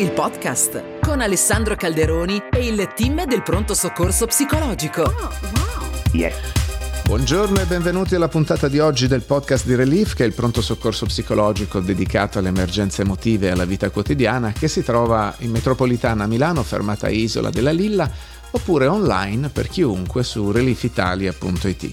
il podcast con Alessandro Calderoni e il team del pronto soccorso psicologico. Oh, wow. Yes. Buongiorno e benvenuti alla puntata di oggi del podcast di Relief, che è il pronto soccorso psicologico dedicato alle emergenze emotive e alla vita quotidiana, che si trova in metropolitana Milano, fermata Isola della Lilla, oppure online per chiunque su reliefitalia.it.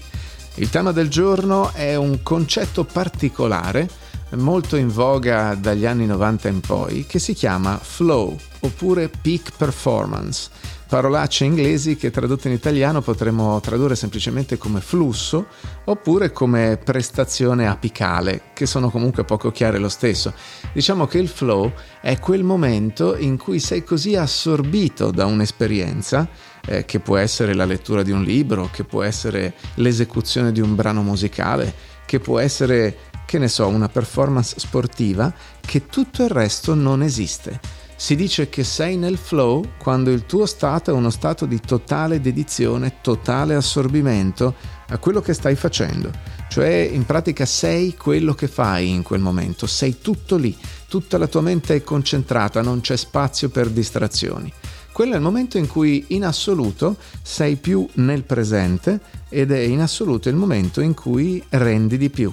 Il tema del giorno è un concetto particolare molto in voga dagli anni 90 in poi che si chiama flow oppure peak performance, parolacce inglesi che tradotte in italiano potremmo tradurre semplicemente come flusso oppure come prestazione apicale, che sono comunque poco chiare lo stesso. Diciamo che il flow è quel momento in cui sei così assorbito da un'esperienza eh, che può essere la lettura di un libro, che può essere l'esecuzione di un brano musicale, che può essere che ne so, una performance sportiva, che tutto il resto non esiste. Si dice che sei nel flow quando il tuo stato è uno stato di totale dedizione, totale assorbimento a quello che stai facendo. Cioè in pratica sei quello che fai in quel momento, sei tutto lì, tutta la tua mente è concentrata, non c'è spazio per distrazioni. Quello è il momento in cui in assoluto sei più nel presente ed è in assoluto il momento in cui rendi di più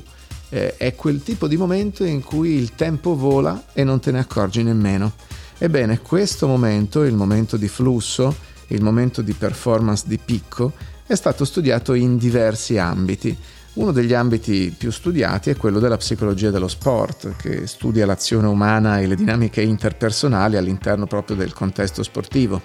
eh, è quel tipo di momento in cui il tempo vola e non te ne accorgi nemmeno. Ebbene, questo momento, il momento di flusso, il momento di performance di picco, è stato studiato in diversi ambiti. Uno degli ambiti più studiati è quello della psicologia dello sport, che studia l'azione umana e le dinamiche interpersonali all'interno proprio del contesto sportivo.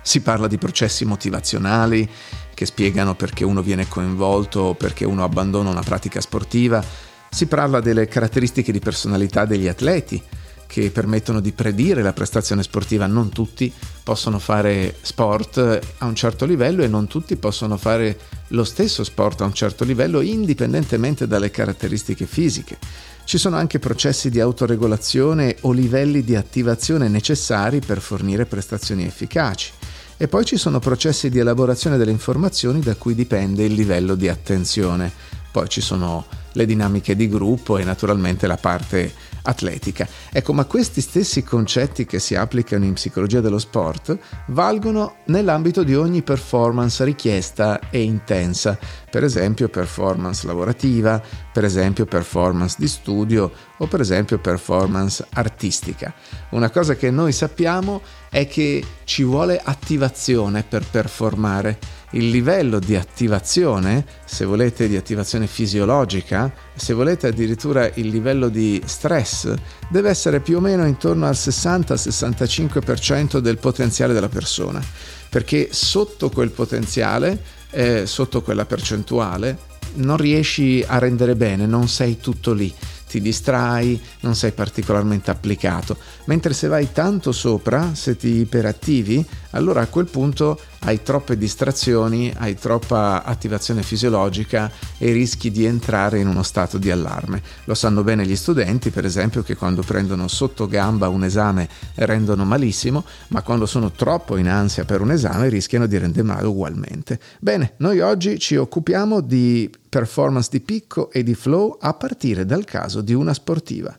Si parla di processi motivazionali che spiegano perché uno viene coinvolto o perché uno abbandona una pratica sportiva. Si parla delle caratteristiche di personalità degli atleti che permettono di predire la prestazione sportiva. Non tutti possono fare sport a un certo livello e non tutti possono fare lo stesso sport a un certo livello indipendentemente dalle caratteristiche fisiche. Ci sono anche processi di autoregolazione o livelli di attivazione necessari per fornire prestazioni efficaci. E poi ci sono processi di elaborazione delle informazioni da cui dipende il livello di attenzione. Poi ci sono le dinamiche di gruppo e naturalmente la parte atletica. Ecco, ma questi stessi concetti che si applicano in psicologia dello sport valgono nell'ambito di ogni performance richiesta e intensa, per esempio performance lavorativa, per esempio performance di studio o per esempio performance artistica. Una cosa che noi sappiamo è che ci vuole attivazione per performare il livello di attivazione, se volete di attivazione fisiologica, se volete addirittura il livello di stress, deve essere più o meno intorno al 60-65% del potenziale della persona, perché sotto quel potenziale, eh, sotto quella percentuale, non riesci a rendere bene, non sei tutto lì ti distrai, non sei particolarmente applicato. Mentre se vai tanto sopra, se ti iperattivi, allora a quel punto hai troppe distrazioni, hai troppa attivazione fisiologica e rischi di entrare in uno stato di allarme. Lo sanno bene gli studenti, per esempio, che quando prendono sotto gamba un esame rendono malissimo, ma quando sono troppo in ansia per un esame rischiano di rendere male ugualmente. Bene, noi oggi ci occupiamo di performance di picco e di flow a partire dal caso di una sportiva.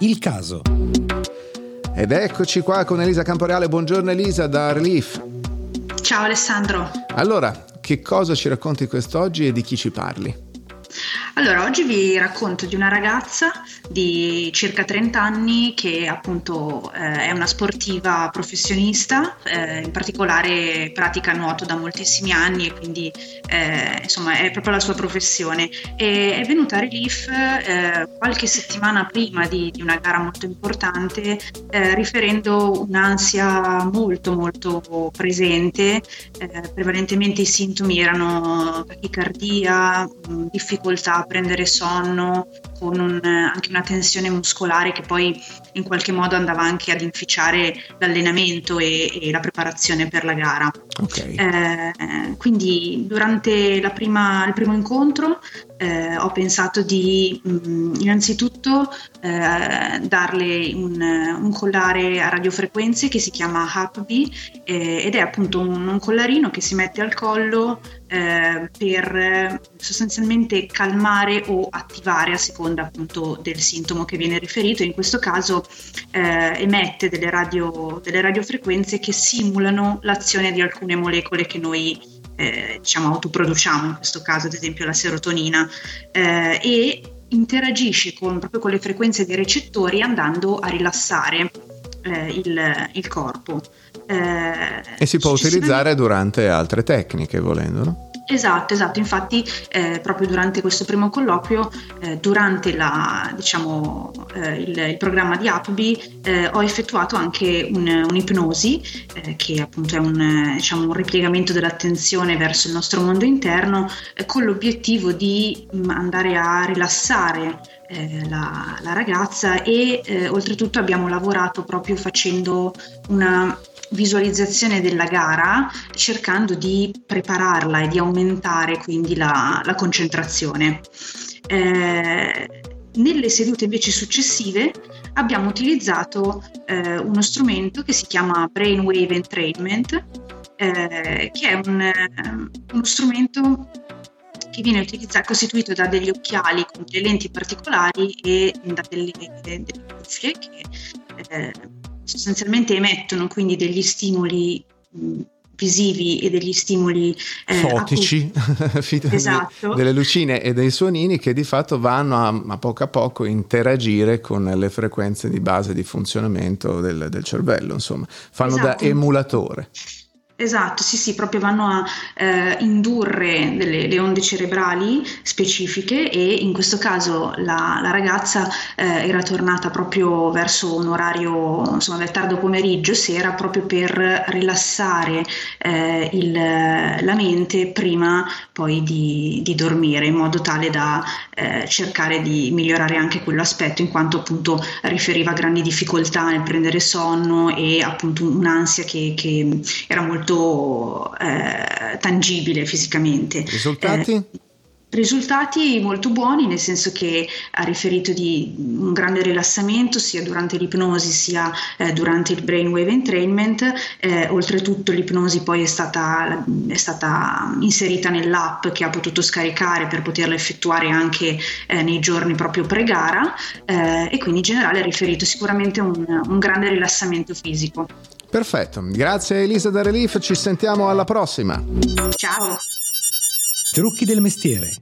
Il caso. Ed eccoci qua con Elisa Camporeale. Buongiorno Elisa da Relief. Ciao Alessandro. Allora, che cosa ci racconti quest'oggi e di chi ci parli? Allora, oggi vi racconto di una ragazza di circa 30 anni che appunto eh, è una sportiva professionista, eh, in particolare pratica nuoto da moltissimi anni e quindi eh, insomma è proprio la sua professione. E è venuta a Relief eh, qualche settimana prima di, di, una gara molto importante eh, riferendo un'ansia molto molto presente, eh, prevalentemente i sintomi erano tachicardia, difficoltà prendere sonno, con un, anche una tensione muscolare che poi in qualche modo andava anche ad inficiare l'allenamento e, e la preparazione per la gara. Okay. Eh, quindi durante prima, il primo incontro eh, ho pensato di mh, mm, innanzitutto eh, darle un, un, collare a radiofrequenze che si chiama Happy eh, ed è appunto un, un, collarino che si mette al collo eh, per sostanzialmente calmare o attivare a seconda seconda appunto del sintomo che viene riferito. In questo caso eh, emette delle, radio, delle radiofrequenze che simulano l'azione di alcune molecole che noi eh, diciamo autoproduciamo, in questo caso ad esempio la serotonina, eh, e interagisce con, proprio con le frequenze dei recettori andando a rilassare eh, il, il, corpo. Eh, e si può utilizzare durante altre tecniche volendo, no? Esatto, esatto, infatti eh, proprio durante questo primo colloquio, eh, durante la, diciamo, eh, il, il, programma di APBI, eh, ho effettuato anche un, un'ipnosi, eh, che appunto è un, diciamo, un, ripiegamento dell'attenzione verso il nostro mondo interno, eh, con l'obiettivo di mh, mm, andare a rilassare la, la, ragazza e oltretutto abbiamo lavorato proprio facendo una visualizzazione della gara cercando di prepararla e di aumentare quindi la, la concentrazione. Eh, nelle sedute invece successive abbiamo utilizzato eh, uno strumento che si chiama Brainwave Entrainment, eh, che è un, eh, uno strumento che viene utilizzato, costituito da degli occhiali con delle lenti particolari e da delle, delle cuffie che eh, sostanzialmente emettono quindi degli stimoli mh, visivi e degli stimoli eh, fotici, esatto. delle lucine e dei suonini che di fatto vanno a, a, poco a poco interagire con le frequenze di base di funzionamento del, del cervello, insomma, fanno esatto. da emulatore. Esatto, sì, sì, proprio vanno a eh, indurre delle, le onde cerebrali specifiche e in questo caso la, la ragazza eh, era tornata proprio verso un orario, insomma, del tardo pomeriggio, sera, proprio per rilassare eh, il, la mente prima poi di, di, dormire, in modo tale da eh, cercare di migliorare anche quell'aspetto, in quanto appunto riferiva grandi difficoltà nel prendere sonno e appunto un'ansia che, che era molto molto eh, tangibile fisicamente. Risultati? Eh, Risultati molto buoni, nel senso che ha riferito di un grande rilassamento sia durante l'ipnosi sia eh, durante il brainwave entrainment. Eh, oltretutto l'ipnosi poi è stata, è stata, inserita nell'app che ha potuto scaricare per poterla effettuare anche eh, nei giorni proprio pre-gara eh, e quindi in generale ha riferito sicuramente un, un grande rilassamento fisico. Perfetto, grazie Elisa da Relief, ci sentiamo alla prossima. Ciao. Trucchi del mestiere.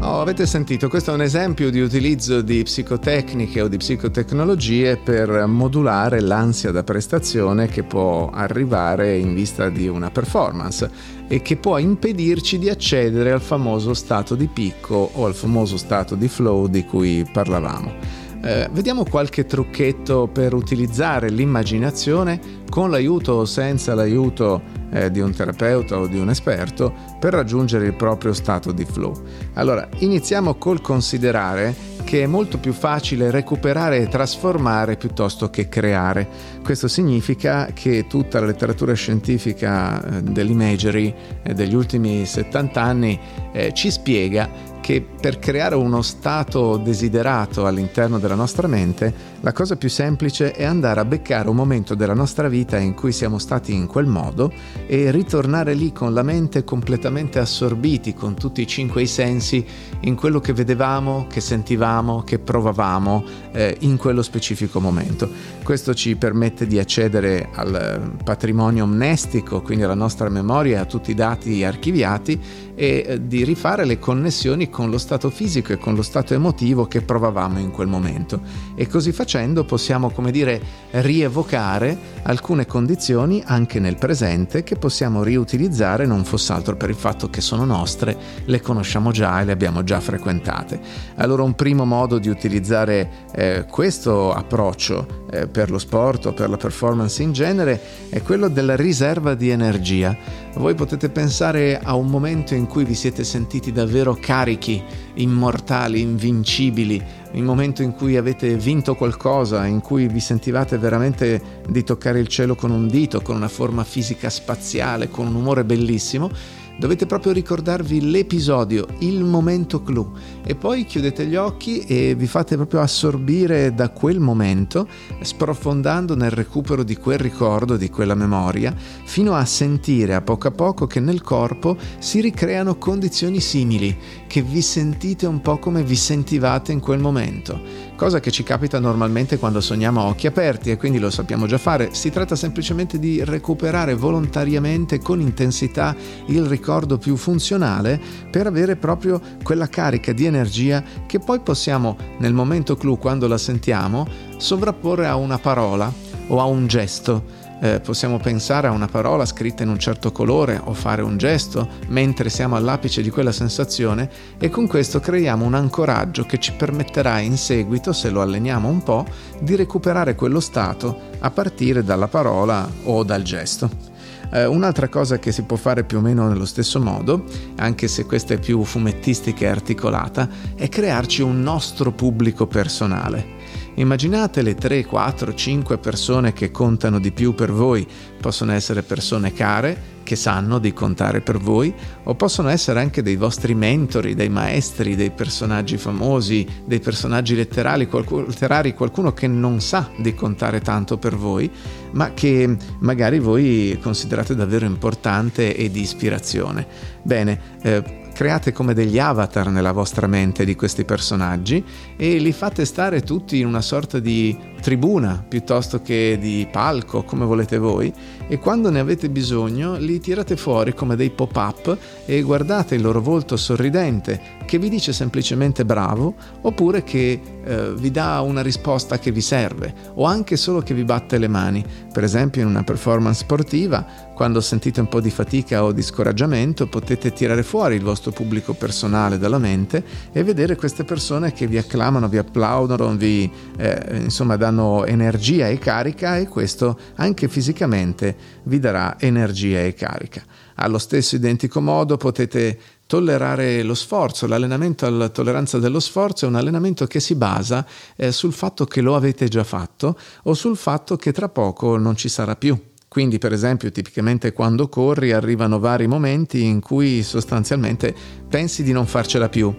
Oh, avete sentito, questo è un esempio di utilizzo di psicotecniche o di psicotecnologie per modulare l'ansia da prestazione che può arrivare in vista di una performance e che può impedirci di accedere al famoso stato di picco o al famoso stato di flow di cui parlavamo. Eh, vediamo qualche trucchetto per utilizzare l'immaginazione con l'aiuto o senza l'aiuto eh, di un terapeuta o di un esperto per raggiungere il proprio stato di flow. Allora, iniziamo col considerare che è molto più facile recuperare e trasformare piuttosto che creare. Questo significa che tutta la letteratura scientifica eh, dell'imagery eh, degli ultimi 70 anni eh, ci spiega che per creare uno stato desiderato all'interno della nostra mente, la cosa più semplice è andare a beccare un momento della nostra vita in cui siamo stati in quel modo e ritornare lì con la mente completamente assorbiti con tutti i cinque i sensi in quello che vedevamo, che sentivamo, che provavamo eh, in quello specifico momento. Questo ci permette di accedere al patrimonio amnestico, quindi alla nostra memoria, a tutti i dati archiviati e eh, di rifare le connessioni con lo stato fisico e con lo stato emotivo che provavamo in quel momento. E così facendo possiamo, come dire, rievocare alcune condizioni anche nel presente che possiamo riutilizzare non fosse altro per il fatto che sono nostre, le conosciamo già e le abbiamo già frequentate. Allora un primo modo di utilizzare eh, questo approccio eh, per lo sport o per la performance in genere è quello della riserva di energia. Voi potete pensare a un momento in cui vi siete sentiti davvero carichi, immortali, invincibili, il momento in cui avete vinto qualcosa, in cui vi sentivate veramente di toccare il cielo con un dito, con una forma fisica spaziale, con un umore bellissimo Dovete proprio ricordarvi l'episodio, il momento clou. E poi chiudete gli occhi e vi fate proprio assorbire da quel momento, sprofondando nel recupero di quel ricordo, di quella memoria, fino a sentire a poco a poco che nel corpo si ricreano condizioni simili, che vi sentite un po' come vi sentivate in quel momento cosa che ci capita normalmente quando sogniamo a occhi aperti e quindi lo sappiamo già fare. Si tratta semplicemente di recuperare volontariamente con intensità il ricordo più funzionale per avere proprio quella carica di energia che poi possiamo nel momento clou quando la sentiamo sovrapporre a una parola o a un gesto eh, possiamo pensare a una parola scritta in un certo colore o fare un gesto mentre siamo all'apice di quella sensazione e con questo creiamo un ancoraggio che ci permetterà in seguito, se lo alleniamo un po', di recuperare quello stato a partire dalla parola o dal gesto. Uh, un'altra cosa che si può fare più o meno nello stesso modo, anche se questa è più fumettistica e articolata, è crearci un nostro pubblico personale. Immaginate le 3, 4, 5 persone che contano di più per voi. Possono essere persone care che sanno di contare per voi o possono essere anche dei vostri mentori, dei maestri, dei personaggi famosi, dei personaggi letterari, qualcuno, letterari, qualcuno che non sa di contare tanto per voi, ma che magari voi considerate davvero importante e di ispirazione. Bene, eh, create come degli avatar nella vostra mente di questi personaggi e li fate stare tutti in una sorta di tribuna piuttosto che di palco, come volete voi, e quando ne avete bisogno li tirate fuori come dei pop-up e guardate il loro volto sorridente che vi dice semplicemente bravo oppure che eh, vi dà una risposta che vi serve o anche solo che vi batte le mani. Per esempio in una performance sportiva, quando sentite un po' di fatica o di scoraggiamento, potete tirare fuori il vostro pubblico personale dalla mente e vedere queste persone che vi acclamano, vi applaudono, vi eh, insomma danno danno energia e carica e questo anche fisicamente vi darà energia e carica. Allo stesso identico modo potete tollerare lo sforzo. L'allenamento alla tolleranza dello sforzo è un allenamento che si basa eh, sul fatto che lo avete già fatto o sul fatto che tra poco non ci sarà più. Quindi, per esempio, tipicamente quando corri arrivano vari momenti in cui sostanzialmente pensi di non farcela più,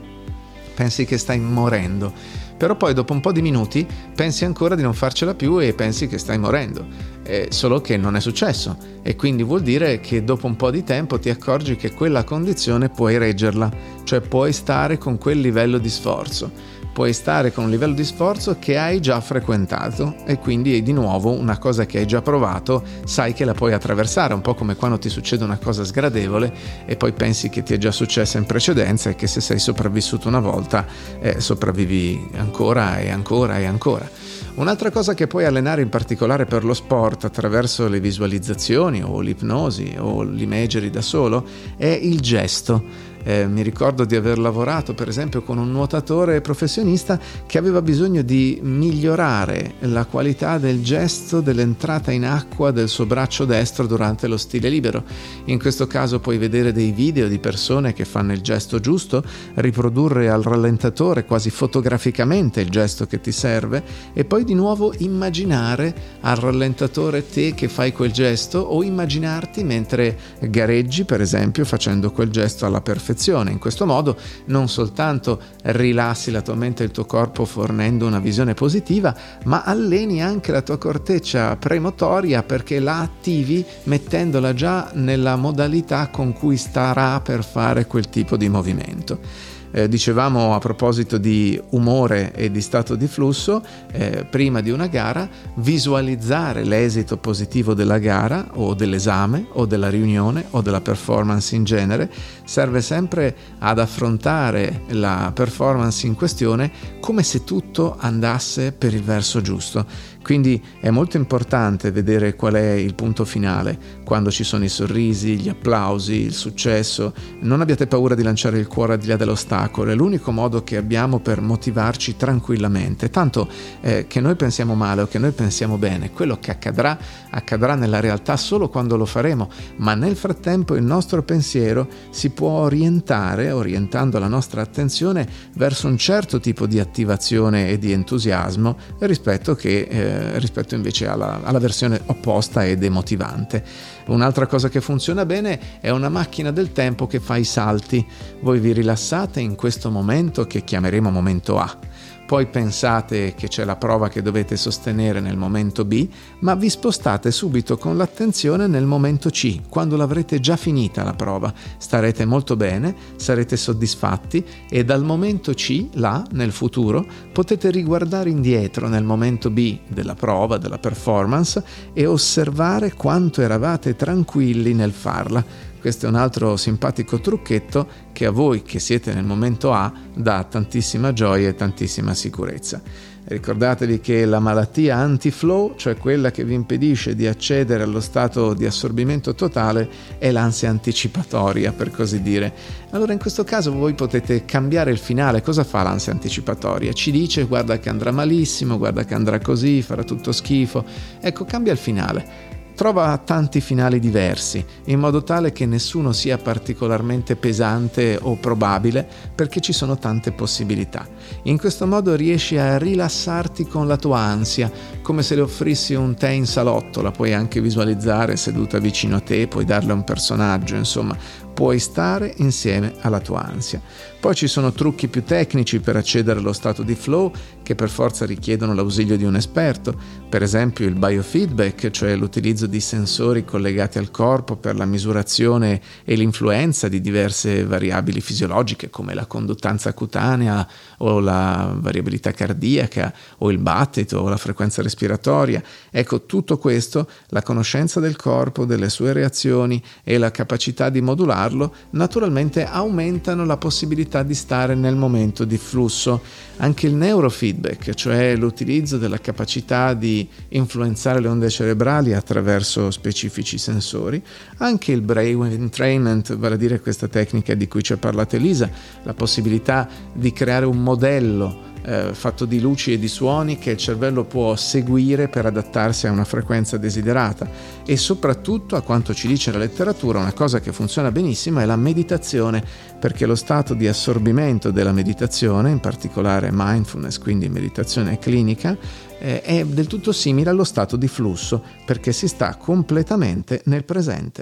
pensi che stai morendo però poi dopo un po' di minuti pensi ancora di non farcela più e pensi che stai morendo, eh, solo che non è successo. E quindi vuol dire che dopo un po' di tempo ti accorgi che quella condizione puoi reggerla, cioè puoi stare con quel livello di sforzo puoi stare con un livello di sforzo che hai già frequentato e quindi di nuovo una cosa che hai già provato sai che la puoi attraversare, un po' come quando ti succede una cosa sgradevole e poi pensi che ti è già successa in precedenza e che se sei sopravvissuto una volta eh, sopravvivi ancora e ancora e ancora. Un'altra cosa che puoi allenare in particolare per lo sport attraverso le visualizzazioni o l'ipnosi o l'imagery da solo è il gesto eh, mi ricordo di aver lavorato per esempio con un nuotatore professionista che aveva bisogno di migliorare la qualità del gesto dell'entrata in acqua del suo braccio destro durante lo stile libero. In questo caso puoi vedere dei video di persone che fanno il gesto giusto, riprodurre al rallentatore quasi fotograficamente il gesto che ti serve e poi di nuovo immaginare al rallentatore te che fai quel gesto o immaginarti mentre gareggi per esempio facendo quel gesto alla perfezione perfezione. In questo modo non soltanto rilassi la tua mente e il tuo corpo fornendo una visione positiva, ma alleni anche la tua corteccia premotoria perché la attivi mettendola già nella modalità con cui starà per fare quel tipo di movimento. Eh, dicevamo a proposito di umore e di stato di flusso, eh, prima di una gara, visualizzare l'esito positivo della gara o dell'esame o della riunione o della performance in genere serve sempre ad affrontare la performance in questione come se tutto andasse per il verso giusto quindi è molto importante vedere qual è il punto finale, quando ci sono i sorrisi, gli applausi, il successo. Non abbiate paura di lanciare il cuore al di là dell'ostacolo, è l'unico modo che abbiamo per motivarci tranquillamente. Tanto eh, che noi pensiamo male o che noi pensiamo bene, quello che accadrà accadrà nella realtà solo quando lo faremo, ma nel frattempo il nostro pensiero si può orientare, orientando la nostra attenzione verso un certo tipo di attivazione e di entusiasmo rispetto che... Eh, eh, rispetto invece alla, alla versione opposta ed emotivante. Un'altra cosa che funziona bene è una macchina del tempo che fa i salti. Voi vi rilassate in questo momento che chiameremo momento A poi pensate che c'è la prova che dovete sostenere nel momento B, ma vi spostate subito con l'attenzione nel momento C, quando l'avrete già finita la prova. Starete molto bene, sarete soddisfatti e dal momento C, là, nel futuro, potete riguardare indietro nel momento B della prova, della performance e osservare quanto eravate tranquilli nel farla questo è un altro simpatico trucchetto che a voi che siete nel momento A dà tantissima gioia e tantissima sicurezza. Ricordatevi che la malattia anti-flow, cioè quella che vi impedisce di accedere allo stato di assorbimento totale, è l'ansia anticipatoria, per così dire. Allora in questo caso voi potete cambiare il finale. Cosa fa l'ansia anticipatoria? Ci dice guarda che andrà malissimo, guarda che andrà così, farà tutto schifo. Ecco, cambia il finale trova tanti finali diversi, in modo tale che nessuno sia particolarmente pesante o probabile, perché ci sono tante possibilità. In questo modo riesci a rilassarti con la tua ansia, come se le offrissi un tè in salotto, la puoi anche visualizzare seduta vicino a te, puoi darle un personaggio, insomma, puoi stare insieme alla tua ansia. Poi ci sono trucchi più tecnici per accedere allo stato di flow che per forza richiedono l'ausilio di un esperto, per esempio il biofeedback, cioè l'utilizzo di sensori collegati al corpo per la misurazione e l'influenza di diverse variabili fisiologiche come la conduttanza cutanea o la variabilità cardiaca o il battito o la frequenza respiratoria. Ecco, tutto questo, la conoscenza del corpo, delle sue reazioni e la capacità di modulare farlo, naturalmente aumentano la possibilità di stare nel momento di flusso. Anche il neurofeedback, cioè l'utilizzo della capacità di influenzare le onde cerebrali attraverso specifici sensori, anche il brain entrainment, vale a dire questa tecnica di cui ci ha parlato Elisa, la possibilità di creare un modello eh, fatto di luci e di suoni che il cervello può seguire per adattarsi a una frequenza desiderata e soprattutto a quanto ci dice la letteratura una cosa che funziona benissimo è la meditazione perché lo stato di assorbimento della meditazione, in particolare mindfulness, quindi meditazione clinica, eh, è del tutto simile allo stato di flusso perché si sta completamente nel presente.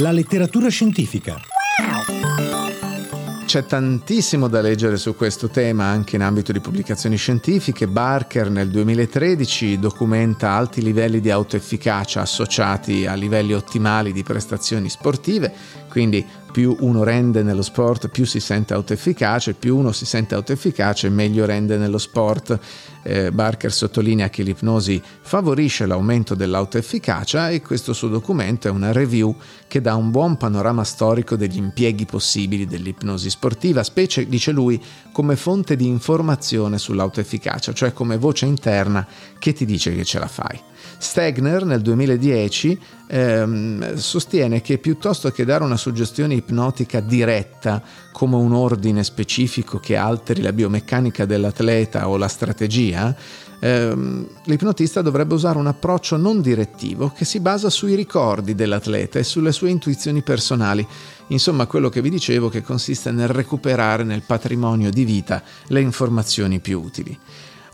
La letteratura scientifica. C'è tantissimo da leggere su questo tema anche in ambito di pubblicazioni scientifiche. Barker nel 2013 documenta alti livelli di autoefficacia associati a livelli ottimali di prestazioni sportive, quindi più uno rende nello sport, più si sente autoefficace, più uno si sente autoefficace, meglio rende nello sport. Eh, Barker sottolinea che l'ipnosi favorisce l'aumento dell'autoefficacia e questo suo documento è una review che dà un buon panorama storico degli impieghi possibili dell'ipnosi sportiva, specie, dice lui, come fonte di informazione sull'autoefficacia, cioè come voce interna che ti dice che ce la fai. Stegner nel 2010 ehm, sostiene che piuttosto che dare una suggestione ipnotica diretta come un ordine specifico che alteri la biomeccanica dell'atleta o la strategia, ehm, l'ipnotista dovrebbe usare un approccio non direttivo che si basa sui ricordi dell'atleta e sulle sue intuizioni personali. Insomma, quello che vi dicevo che consiste nel recuperare nel patrimonio di vita le informazioni più utili.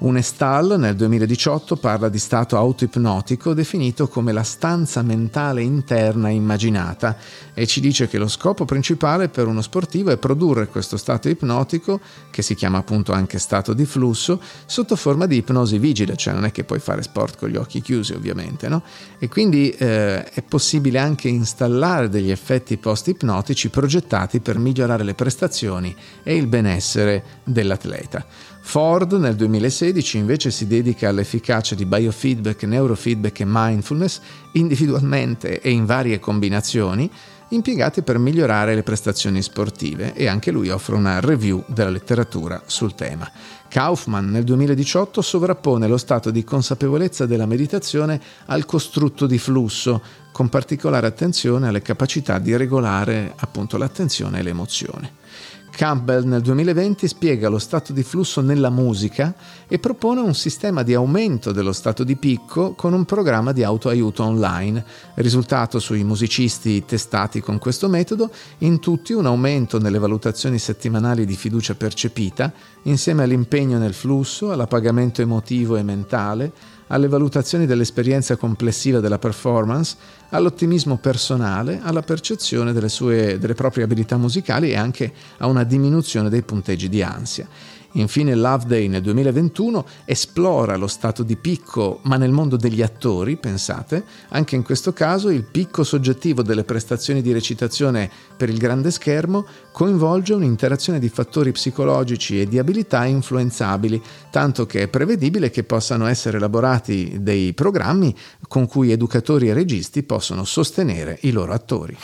Unestal nel 2018 parla di stato autoipnotico definito come la stanza mentale interna immaginata e ci dice che lo scopo principale per uno sportivo è produrre questo stato ipnotico, che si chiama appunto anche stato di flusso, sotto forma di ipnosi vigile, cioè non è che puoi fare sport con gli occhi chiusi ovviamente, no? E quindi eh, è possibile anche installare degli effetti post-ipnotici progettati per migliorare le prestazioni e il benessere dell'atleta. Ford nel 2016 invece si dedica all'efficacia di biofeedback, neurofeedback e mindfulness individualmente e in varie combinazioni impiegati per migliorare le prestazioni sportive e anche lui offre una review della letteratura sul tema. Kaufman nel 2018 sovrappone lo stato di consapevolezza della meditazione al costrutto di flusso, con particolare attenzione alle capacità di regolare appunto l'attenzione e l'emozione. Campbell nel 2020 spiega lo stato di flusso nella musica e propone un sistema di aumento dello stato di picco con un programma di autoaiuto online. Risultato sui musicisti testati con questo metodo, in tutti un aumento nelle valutazioni settimanali di fiducia percepita, insieme all'impegno nel flusso, all'appagamento emotivo e mentale, alle valutazioni dell'esperienza complessiva della performance, all'ottimismo personale, alla percezione delle, sue, delle proprie abilità musicali e anche a una diminuzione dei punteggi di ansia. Infine Love Day nel 2021 esplora lo stato di picco, ma nel mondo degli attori, pensate, anche in questo caso il picco soggettivo delle prestazioni di recitazione per il grande schermo coinvolge un'interazione di fattori psicologici e di abilità influenzabili, tanto che è prevedibile che possano essere elaborati dei programmi con cui educatori e registi possono sostenere i loro attori.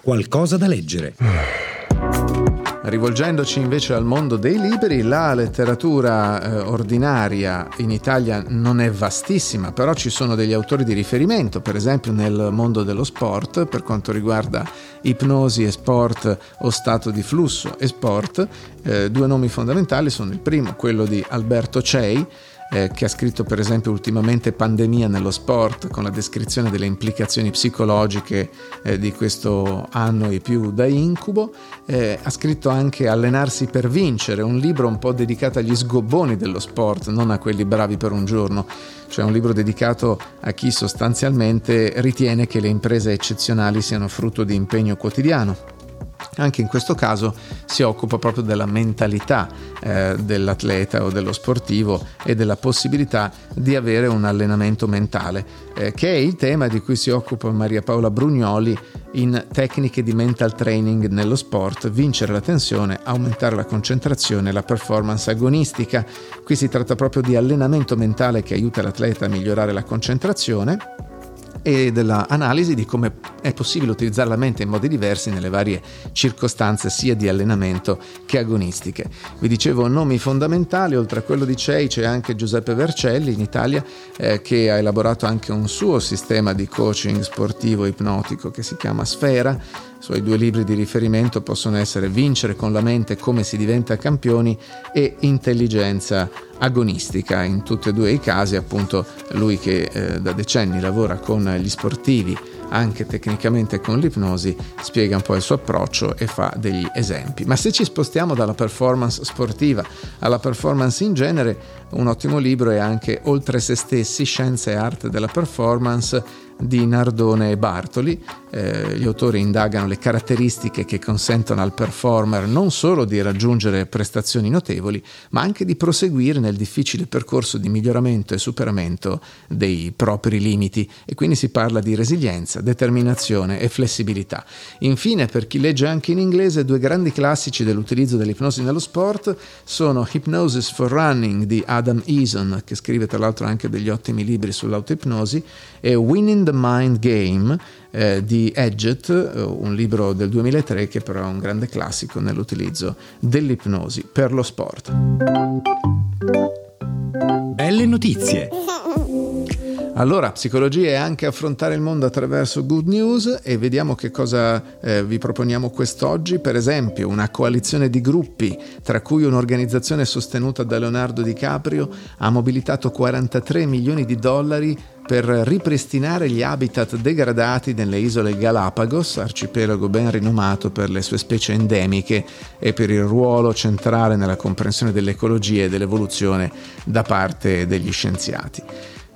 Qualcosa da leggere. Rivolgendoci invece al mondo dei libri, la letteratura eh, ordinaria in Italia non è vastissima, però ci sono degli autori di riferimento, per esempio nel mondo dello sport, per quanto riguarda ipnosi e sport o stato di flusso e sport. Eh, due nomi fondamentali sono il primo, quello di Alberto Cei, eh, che ha scritto per esempio ultimamente Pandemia nello sport con la descrizione delle implicazioni psicologiche eh, di questo anno e più da incubo, eh, ha scritto anche Allenarsi per vincere, un libro un po' dedicato agli sgobboni dello sport, non a quelli bravi per un giorno, cioè un libro dedicato a chi sostanzialmente ritiene che le imprese eccezionali siano frutto di impegno quotidiano. Anche in questo caso si occupa proprio della mentalità eh, dell'atleta o dello sportivo e della possibilità di avere un allenamento mentale, eh, che è il tema di cui si occupa Maria Paola Brugnoli in Tecniche di Mental Training nello sport, vincere la tensione, aumentare la concentrazione e la performance agonistica. Qui si tratta proprio di allenamento mentale che aiuta l'atleta a migliorare la concentrazione e dell'analisi di come è possibile utilizzare la mente in modi diversi nelle varie circostanze sia di allenamento che agonistiche. Vi dicevo nomi fondamentali, oltre a quello di CEI c'è anche Giuseppe Vercelli in Italia eh, che ha elaborato anche un suo sistema di coaching sportivo ipnotico che si chiama Sfera i suoi due libri di riferimento possono essere Vincere con la mente come si diventa campioni e Intelligenza agonistica. In tutti e due i casi, appunto, lui che eh, da decenni lavora con gli sportivi anche tecnicamente con l'ipnosi, spiega un po' il suo approccio e fa degli esempi. Ma se ci spostiamo dalla performance sportiva alla performance in genere, un ottimo libro è anche Oltre se stessi, scienza e arte della performance di Nardone e Bartoli. Eh, gli autori indagano le caratteristiche che consentono al performer non solo di raggiungere prestazioni notevoli, ma anche di proseguire nel difficile percorso di miglioramento e superamento dei propri limiti. E quindi si parla di resilienza, determinazione e flessibilità. Infine, per chi legge anche in inglese, due grandi classici dell'utilizzo dell'ipnosi nello sport sono Hypnosis for Running di Adam Eason, che scrive tra l'altro anche degli ottimi libri sull'autoipnosi, e Winning the Mind Game eh, di Edget, eh, un libro del 2003 che però è un grande classico nell'utilizzo dell'ipnosi per lo sport. Belle notizie! Allora, psicologia è anche affrontare il mondo attraverso good news e vediamo che cosa eh, vi proponiamo quest'oggi. Per esempio, una coalizione di gruppi, tra cui un'organizzazione sostenuta da Leonardo DiCaprio, ha mobilitato 43 milioni di dollari per ripristinare gli habitat degradati nelle isole Galapagos, arcipelago ben rinomato per le sue specie endemiche e per il ruolo centrale nella comprensione dell'ecologia e dell'evoluzione da parte degli scienziati.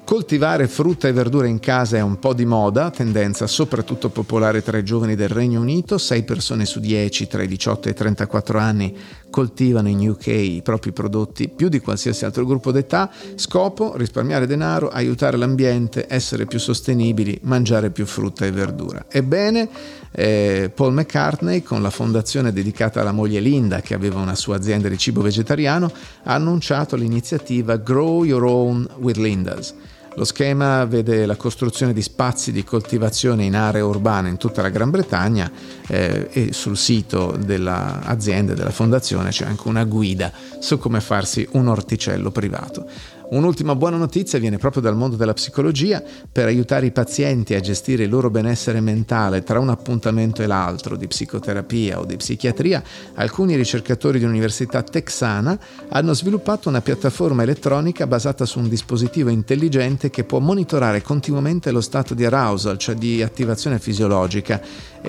Coltivare frutta e verdura in casa è un po' di moda, tendenza soprattutto popolare tra i giovani del Regno Unito, 6 persone su 10 tra i 18 e i 34 anni coltivano in UK i propri prodotti più di qualsiasi altro gruppo d'età, scopo risparmiare denaro, aiutare l'ambiente, essere più sostenibili, mangiare più frutta e verdura. Ebbene, eh, Paul McCartney, con la fondazione dedicata alla moglie Linda, che aveva una sua azienda di cibo vegetariano, ha annunciato l'iniziativa Grow Your Own with Linda's. Lo schema vede la costruzione di spazi di coltivazione in aree urbane in tutta la Gran Bretagna eh, e sul sito dell'azienda e della fondazione c'è anche una guida su come farsi un orticello privato. Un'ultima buona notizia viene proprio dal mondo della psicologia. Per aiutare i pazienti a gestire il loro benessere mentale tra un appuntamento e l'altro di psicoterapia o di psichiatria, alcuni ricercatori di un'università texana hanno sviluppato una piattaforma elettronica basata su un dispositivo intelligente che può monitorare continuamente lo stato di arousal, cioè di attivazione fisiologica,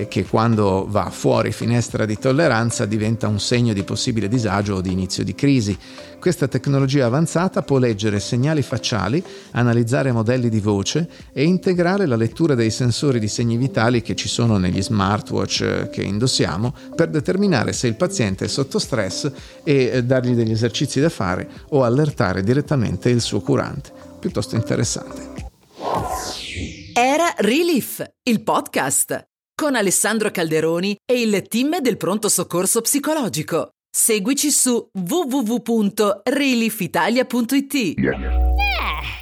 che quando va fuori finestra di tolleranza diventa un segno di possibile disagio o di inizio di crisi. Questa tecnologia avanzata può leggere segnali facciali, analizzare modelli di voce e integrare la lettura dei sensori di segni vitali che ci sono negli smartwatch eh, che indossiamo per determinare se il paziente è sotto stress e eh, dargli degli esercizi da fare o allertare direttamente il suo curante. Piuttosto interessante. Era Relief, il podcast con Alessandro Calderoni e il team del pronto soccorso psicologico. Seguici su www.relifitalia.it. Yeah. Eh.